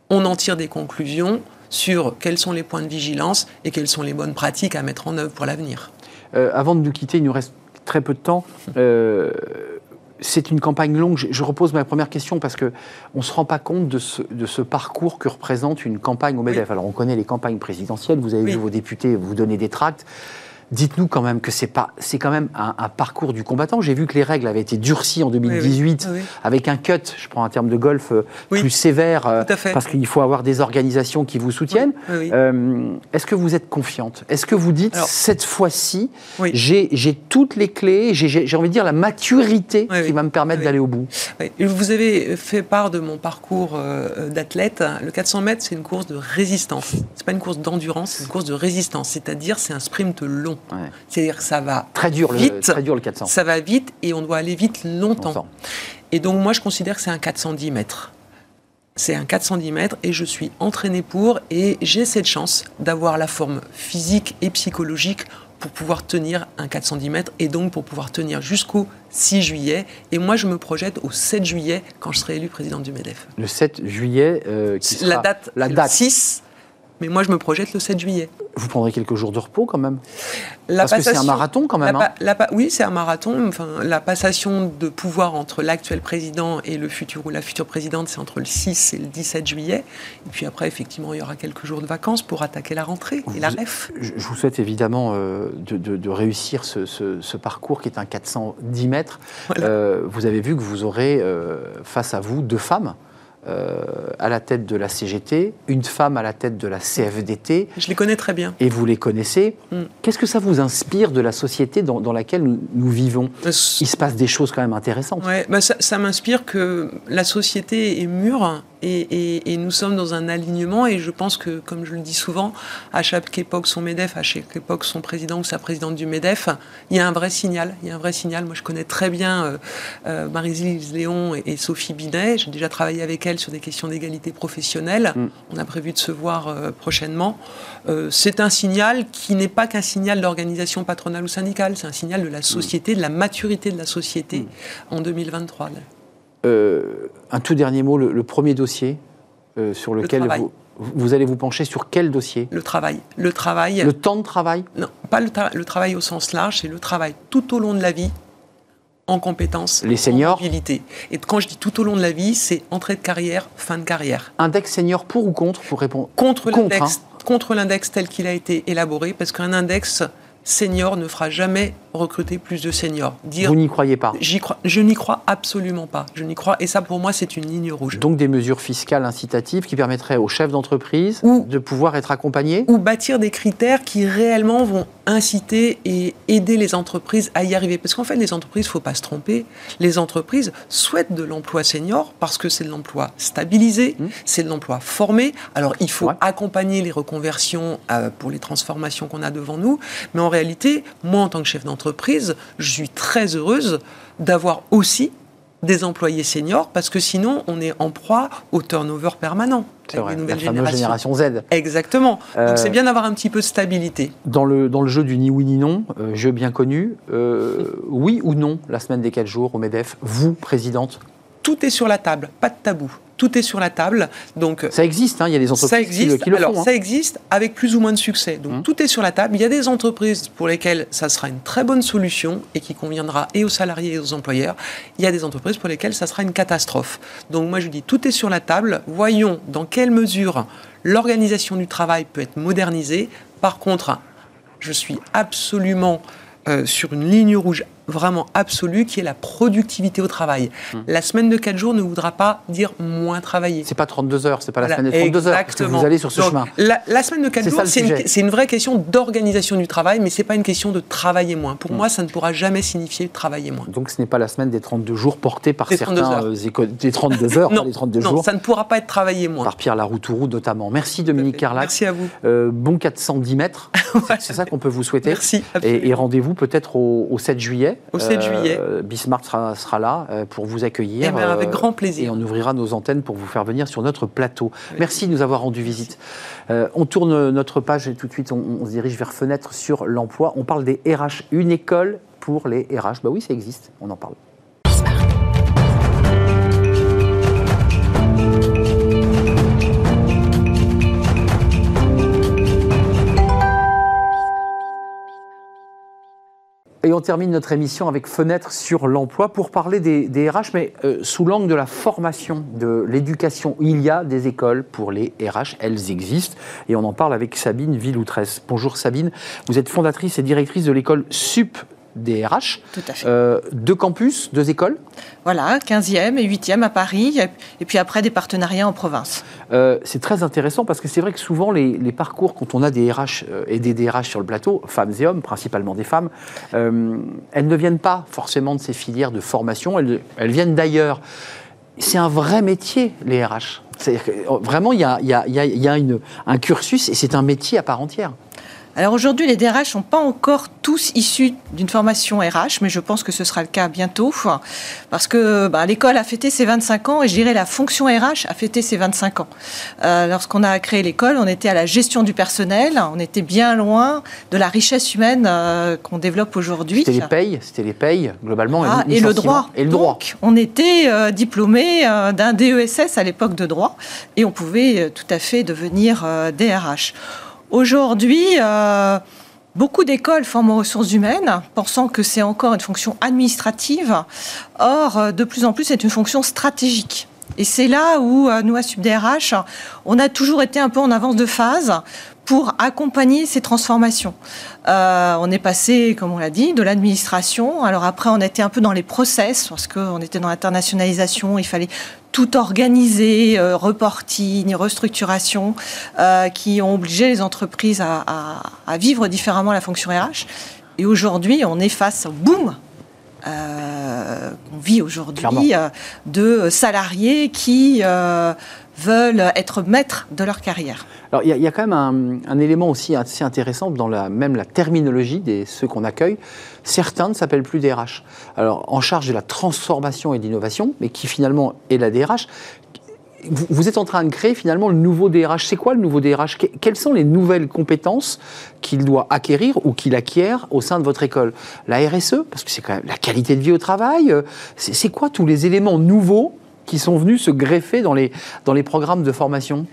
Speaker 4: on en tire des conclusions sur quels sont les points de vigilance et quelles sont les bonnes pratiques à mettre en œuvre pour l'avenir?
Speaker 1: Euh, avant de nous quitter, il nous reste très peu de temps. Euh, c'est une campagne longue. Je, repose ma première question parce qu'on ne se rend pas compte de ce, parcours que représente une campagne au MEDEF. Alors, on connaît les campagnes présidentielles, vous avez vu vos députés vous donner des tracts. Dites-nous quand même que c'est pas, c'est quand même un, parcours du combattant. J'ai vu que les règles avaient été durcies en 2018 avec un cut, je prends un terme de golf euh, plus sévère, euh, parce qu'il faut avoir des organisations qui vous soutiennent. Euh, est-ce que vous êtes confiante? Est-ce que vous dites cette fois-ci, j'ai toutes les clés, j'ai envie de dire la maturité qui va me permettre d'aller au bout?
Speaker 4: Vous avez fait part de mon parcours d'athlète. Le 400 mètres, c'est une course de résistance. C'est pas une course d'endurance, c'est une course de résistance. C'est-à-dire, c'est un sprint long. C'est-à-dire que ça va
Speaker 1: très dur,
Speaker 4: vite,
Speaker 1: le, très dur le 400.
Speaker 4: Ça va vite et on doit aller vite longtemps. Et donc moi je considère que c'est un 410 mètres. C'est un 410 mètres et je suis entraîné pour et j'ai cette chance d'avoir la forme physique et psychologique pour pouvoir tenir un 410 mètres et donc pour pouvoir tenir jusqu'au 6 juillet. Et moi, je me projette au 7 juillet quand je serai élu président du MEDEF.
Speaker 1: Le 7 juillet, euh, qui
Speaker 4: sera la date, la date 6 mais moi, je me projette le 7 juillet.
Speaker 1: Vous prendrez quelques jours de repos quand même Parce que c'est un marathon quand même.
Speaker 4: Hein. oui, c'est un marathon. Enfin, la passation de pouvoir entre l'actuel président et le futur ou la future présidente, c'est entre le 6 et le 17 juillet. Et puis après, effectivement, il y aura quelques jours de vacances pour attaquer la rentrée et la ref.
Speaker 1: Je vous souhaite évidemment euh, de, réussir ce, parcours qui est un 410 mètres. Euh, vous avez vu que vous aurez euh, face à vous deux femmes. Euh, à la tête de la CGT, une femme à la tête de la CFDT.
Speaker 4: Je les connais très bien.
Speaker 1: Et vous les connaissez. Mm. Qu'est-ce que ça vous inspire de la société dans, laquelle nous, vivons? Euh, Il se passe des choses quand même intéressantes.
Speaker 4: Ouais, bah ça, ça m'inspire que la société est mûre et, nous sommes dans un alignement et je pense que, comme je le dis souvent, à chaque époque son MEDEF, à chaque époque son président ou sa présidente du MEDEF, il y a un vrai signal. Il y a un vrai signal. Moi, je connais très bien euh, euh Marie-Lise Léon et, Sophie Binet. J'ai déjà travaillé avec elles sur des questions d'égalité professionnelle. Mm. On a prévu de se voir euh, prochainement. Euh, c'est un signal qui n'est pas qu'un signal d'organisation patronale ou syndicale, c'est un signal de la société, de la maturité de la société mm. en 2023.
Speaker 1: Un tout dernier mot, le, premier dossier sur lequel vous, vous allez vous pencher sur quel dossier?
Speaker 4: Le travail. Le travail.
Speaker 1: Le temps de travail?
Speaker 4: Non, pas le, le travail au sens large, c'est le travail tout au long de la vie en compétences,
Speaker 1: les seniors,
Speaker 4: en mobilité. Et quand je dis tout au long de la vie, c'est entrée de carrière, fin de carrière.
Speaker 1: Index senior pour ou contre pour répondre?
Speaker 4: Contre l'index, hein. contre l'index tel qu'il a été élaboré, parce qu'un index senior ne fera jamais recruter plus de seniors.
Speaker 1: Dire, Vous n'y croyez pas
Speaker 4: crois, Je n'y crois absolument pas. Je n'y crois, et ça pour moi c'est une ligne rouge.
Speaker 1: Donc des mesures fiscales incitatives qui permettraient aux chefs d'entreprise de pouvoir être accompagnés
Speaker 4: Ou bâtir des critères qui réellement vont inciter et aider les entreprises à y arriver. Parce qu'en fait les entreprises, il ne faut pas se tromper, les entreprises souhaitent de l'emploi senior parce que c'est de l'emploi stabilisé, mmh. c'est de l'emploi formé. Alors il faut accompagner les reconversions euh, pour les transformations qu'on a devant nous, mais en réalité, moi en tant que chef d'entreprise, entreprise, je suis très heureuse d'avoir aussi des employés seniors parce que sinon on est en proie au turnover permanent.
Speaker 1: C'est vrai, la fameuse génération Z.
Speaker 4: Exactement. Donc c'est euh, bien d'avoir un petit peu de stabilité.
Speaker 1: Dans le, dans le jeu du ni oui ni non, euh, jeu bien connu, euh, oui ou non la semaine des 4 jours au MEDEF, vous, présidente
Speaker 4: Tout est sur la table, pas de tabou tout est sur la table. Donc
Speaker 1: ça existe, hein, il y a des entreprises ça
Speaker 4: existe.
Speaker 1: qui, le,
Speaker 4: Alors,
Speaker 1: font.
Speaker 4: Ça existe avec plus ou moins de succès. Donc mmh. tout est sur la table. Il y a des entreprises pour lesquelles ça sera une très bonne solution et qui conviendra et aux salariés et aux employeurs. Il y a des entreprises pour lesquelles ça sera une catastrophe. Donc moi je dis tout est sur la table. Voyons dans quelle mesure l'organisation du travail peut être modernisée. Par contre, je suis absolument euh, sur une ligne rouge vraiment absolue qui est la productivité au travail. Hmm. La semaine de 4 jours ne voudra pas dire moins travailler.
Speaker 1: C'est pas 32 heures, c'est pas la semaine de 32 heures que vous allez sur ce chemin.
Speaker 4: La, semaine de 4 jours, c'est une, vraie question d'organisation du travail, mais c'est pas une question de travailler moins. Pour hmm. moi, ça ne pourra jamais signifier travailler moins.
Speaker 1: Donc ce n'est pas la semaine des 32 jours portée par certains euh, écoles des 32 heures,
Speaker 4: non,
Speaker 1: les 32
Speaker 4: non,
Speaker 1: jours.
Speaker 4: ça ne pourra pas être travailler moins.
Speaker 1: Par Pierre Laroutourou notamment. Merci Dominique Carlac.
Speaker 4: Merci à vous.
Speaker 1: Euh, bon 410 mètres. c'est ça qu'on peut vous souhaiter.
Speaker 4: Merci.
Speaker 1: Et, rendez-vous peut-être au, 7 juillet.
Speaker 4: Au 7 juillet.
Speaker 1: Euh, Bismarck sera, là euh, pour vous accueillir.
Speaker 4: Eh ben, avec grand plaisir.
Speaker 1: Et on ouvrira nos antennes pour vous faire venir sur notre plateau. Merci de nous avoir rendu visite. Euh, on tourne notre page et tout de suite on, se dirige vers Fenêtre sur l'emploi. On parle des RH, une école pour les RH. Bah oui, ça existe, on en parle. Et on termine notre émission avec Fenêtre sur l'emploi pour parler des, RH, mais euh, sous l'angle de la formation, de l'éducation. Il y a des écoles pour les RH, elles existent, et on en parle avec Sabine Villoutresse. Bonjour Sabine, vous êtes fondatrice et directrice de l'école SUP des RH.
Speaker 5: Tout à fait.
Speaker 1: Euh, deux campus, deux écoles
Speaker 5: Voilà, 15e et 8e à Paris, et puis après des partenariats en province.
Speaker 1: Euh, c'est très intéressant parce que c'est vrai que souvent les, parcours, quand on a des RH euh, et des DRH sur le plateau, femmes et hommes, principalement des femmes, elles ne viennent pas forcément de ces filières de formation, elles, viennent d'ailleurs. C'est un vrai métier, les RH. Vraiment, il y a, y a, y a une, un cursus et c'est un métier à part entière.
Speaker 5: Alors aujourd'hui, les DRH sont pas encore tous issus d'une formation RH, mais je pense que ce sera le cas bientôt, parce que bah, l'école a fêté ses 25 ans et je dirais la fonction RH a fêté ses 25 ans. Euh, lorsqu'on a créé l'école, on était à la gestion du personnel, on était bien loin de la richesse humaine euh, qu'on développe aujourd'hui.
Speaker 1: C'était les payes, c'était les payes globalement.
Speaker 5: Ah, et, le droit.
Speaker 1: Et le droit.
Speaker 5: on était euh, diplômé d'un DESS à l'époque de droit et on pouvait tout à fait devenir DRH. Aujourd'hui, euh, beaucoup d'écoles forment aux ressources humaines, pensant que c'est encore une fonction administrative. Or, euh, de plus en plus, c'est une fonction stratégique. Et c'est là où euh, nous, à SubDRH, on a toujours été un peu en avance de phase pour accompagner ces transformations. On est passé, comme on l'a dit, de l'administration. Alors après, on était un peu dans les process, parce qu'on était dans l'internationalisation, il fallait tout organisé, euh, reporting, restructuration, euh, qui ont obligé les entreprises à, vivre différemment la fonction RH. Et aujourd'hui, on est face au boom euh, qu'on vit aujourd'hui de salariés qui veulent être maîtres de leur carrière.
Speaker 1: Alors il y, a quand même un, élément aussi assez intéressant dans la, même la terminologie de ceux qu'on accueille. Certains ne s'appellent plus DRH. Alors en charge de la transformation et de l'innovation, mais qui finalement est la DRH. Vous, êtes en train de créer finalement le nouveau DRH. C'est quoi le nouveau DRH Quelles sont les nouvelles compétences qu'il doit acquérir ou qu'il acquiert au sein de votre école? La RSE, parce que c'est quand même la qualité de vie au travail. Euh, c'est quoi tous les éléments nouveaux qui sont venus se greffer dans les, dans les programmes de formation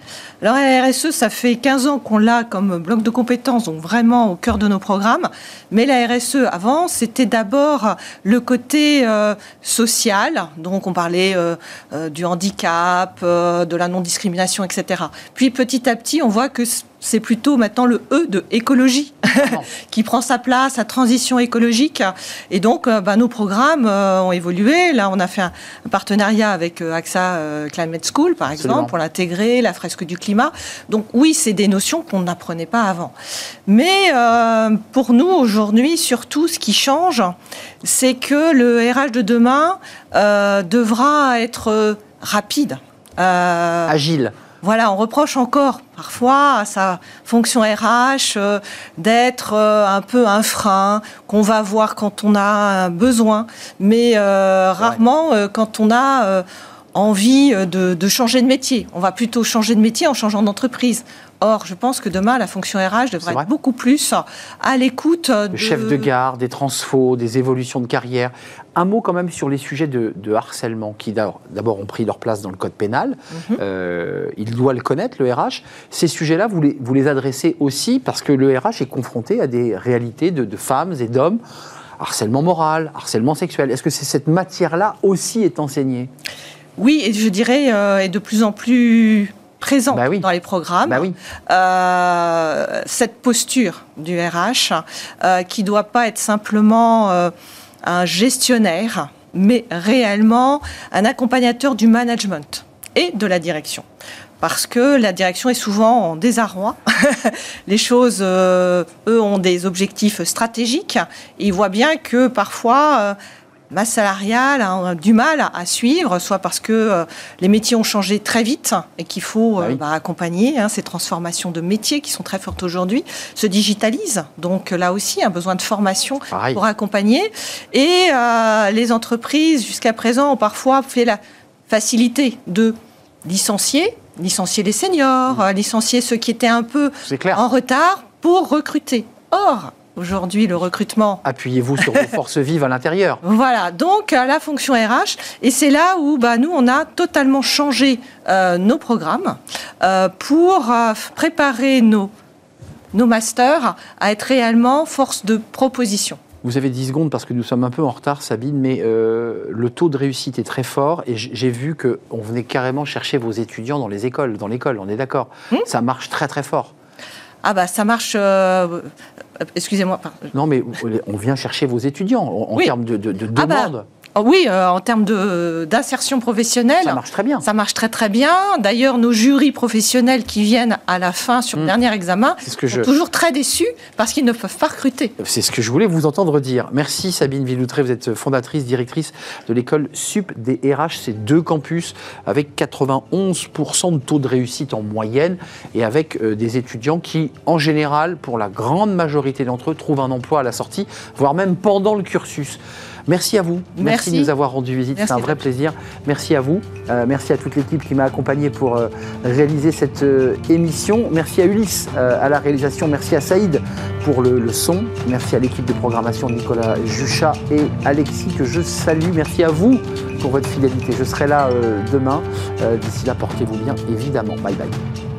Speaker 5: Alors la RSE, ça fait 15 ans qu'on l'a comme bloc de compétences, donc vraiment au cœur de nos programmes. Mais la RSE, avant, c'était d'abord le côté euh, social, donc on parlait euh, euh, du handicap, de la non-discrimination, etc. Puis petit à petit, on voit que c'est plutôt maintenant le E de écologie qui prend sa place, sa transition écologique. Et donc, euh, bah, nos programmes euh, ont évolué. Là, on a fait un, partenariat avec euh, AXA Climate School, par exemple, pour l'intégrer, la fresque du climat. Donc, oui, c'est des notions qu'on n'apprenait pas avant. Mais pour nous, aujourd'hui, surtout, ce qui change, c'est que le RH de demain devra être rapide.
Speaker 1: Agile.
Speaker 5: Voilà, on reproche encore parfois à sa fonction RH euh, d'être euh, un peu un frein qu'on va voir quand on a besoin, mais euh, rarement quand on a envie de, de, changer de métier. On va plutôt changer de métier en changeant d'entreprise. Or, je pense que demain, la fonction RH devrait être beaucoup plus à l'écoute
Speaker 1: de... chefs de gare, des transfos, des évolutions de carrière. Un mot quand même sur les sujets de, harcèlement qui d'abord ont pris leur place dans le code pénal. Mhm. Euh, il doit le connaître, le RH. Ces sujets-là, vous les, vous les adressez aussi parce que le RH est confronté à des réalités de, femmes et d'hommes harcèlement moral, harcèlement sexuel. Est-ce que cette matière-là aussi est enseignée?
Speaker 5: Oui, et je dirais euh, est de plus en plus présent bah dans les programmes.
Speaker 1: Bah
Speaker 5: euh, cette posture du RH euh, qui ne doit pas être simplement euh, un gestionnaire, mais réellement un accompagnateur du management et de la direction. Parce que la direction est souvent en désarroi. les choses, eux, ont des objectifs stratégiques. Et ils voient bien que parfois masse salariale a du mal à, suivre, soit parce que euh, les métiers ont changé très vite et qu'il faut euh, bah bah, accompagner hein, ces transformations de métiers qui sont très fortes aujourd'hui, se digitalisent. Donc là aussi, un besoin de formation pour accompagner. Et euh, les entreprises, jusqu'à présent, ont parfois fait la facilité de licencier, licencier les seniors, mmh. licencier ceux qui étaient un peu en retard pour recruter. Or, aujourd'hui le recrutement.
Speaker 1: Appuyez-vous sur vos forces vives à l'intérieur.
Speaker 5: Voilà, donc la fonction RH. Et c'est là où bah, nous, on a totalement changé euh, nos programmes euh, pour euh, préparer nos, nos masters à être réellement force de proposition.
Speaker 1: Vous avez 10 secondes parce que nous sommes un peu en retard, Sabine, mais le taux de réussite est très fort et j'ai vu qu'on venait carrément chercher vos étudiants dans les écoles, dans l'école, on est d'accord. Hmm Ça marche très très fort.
Speaker 5: Ah bah ça marche Excusez-moi.
Speaker 1: Non, mais on vient chercher vos étudiants en, termes de, de, de ah bah, demande.
Speaker 5: Oui, euh, en termes d'insertion professionnelle.
Speaker 1: Ça marche très bien.
Speaker 5: Ça marche très très bien. D'ailleurs, nos jurys professionnels qui viennent à la fin sur le hmm. dernier examen sont toujours très déçus parce qu'ils ne peuvent pas recruter.
Speaker 1: C'est ce que je voulais vous entendre dire. Merci Sabine Villoutré, vous êtes fondatrice, directrice de l'école SUP des RH, ces deux campus avec 91% de taux de réussite en moyenne et avec euh, des étudiants qui, en général, pour la grande majorité d'entre eux, trouvent un emploi à la sortie, voire même pendant le cursus. Merci à vous. Merci, de nous avoir rendu visite. C'est un vrai plaisir. Merci à vous. Euh, merci à toute l'équipe qui m'a accompagné pour euh, réaliser cette euh, émission. Merci à Ulysse à la réalisation. Merci à Saïd pour le, le son. Merci à l'équipe de programmation Nicolas Juchat et Alexis que je salue. Merci à vous pour votre fidélité. Je serai là demain. D'ici là, portez-vous bien, évidemment. Bye bye.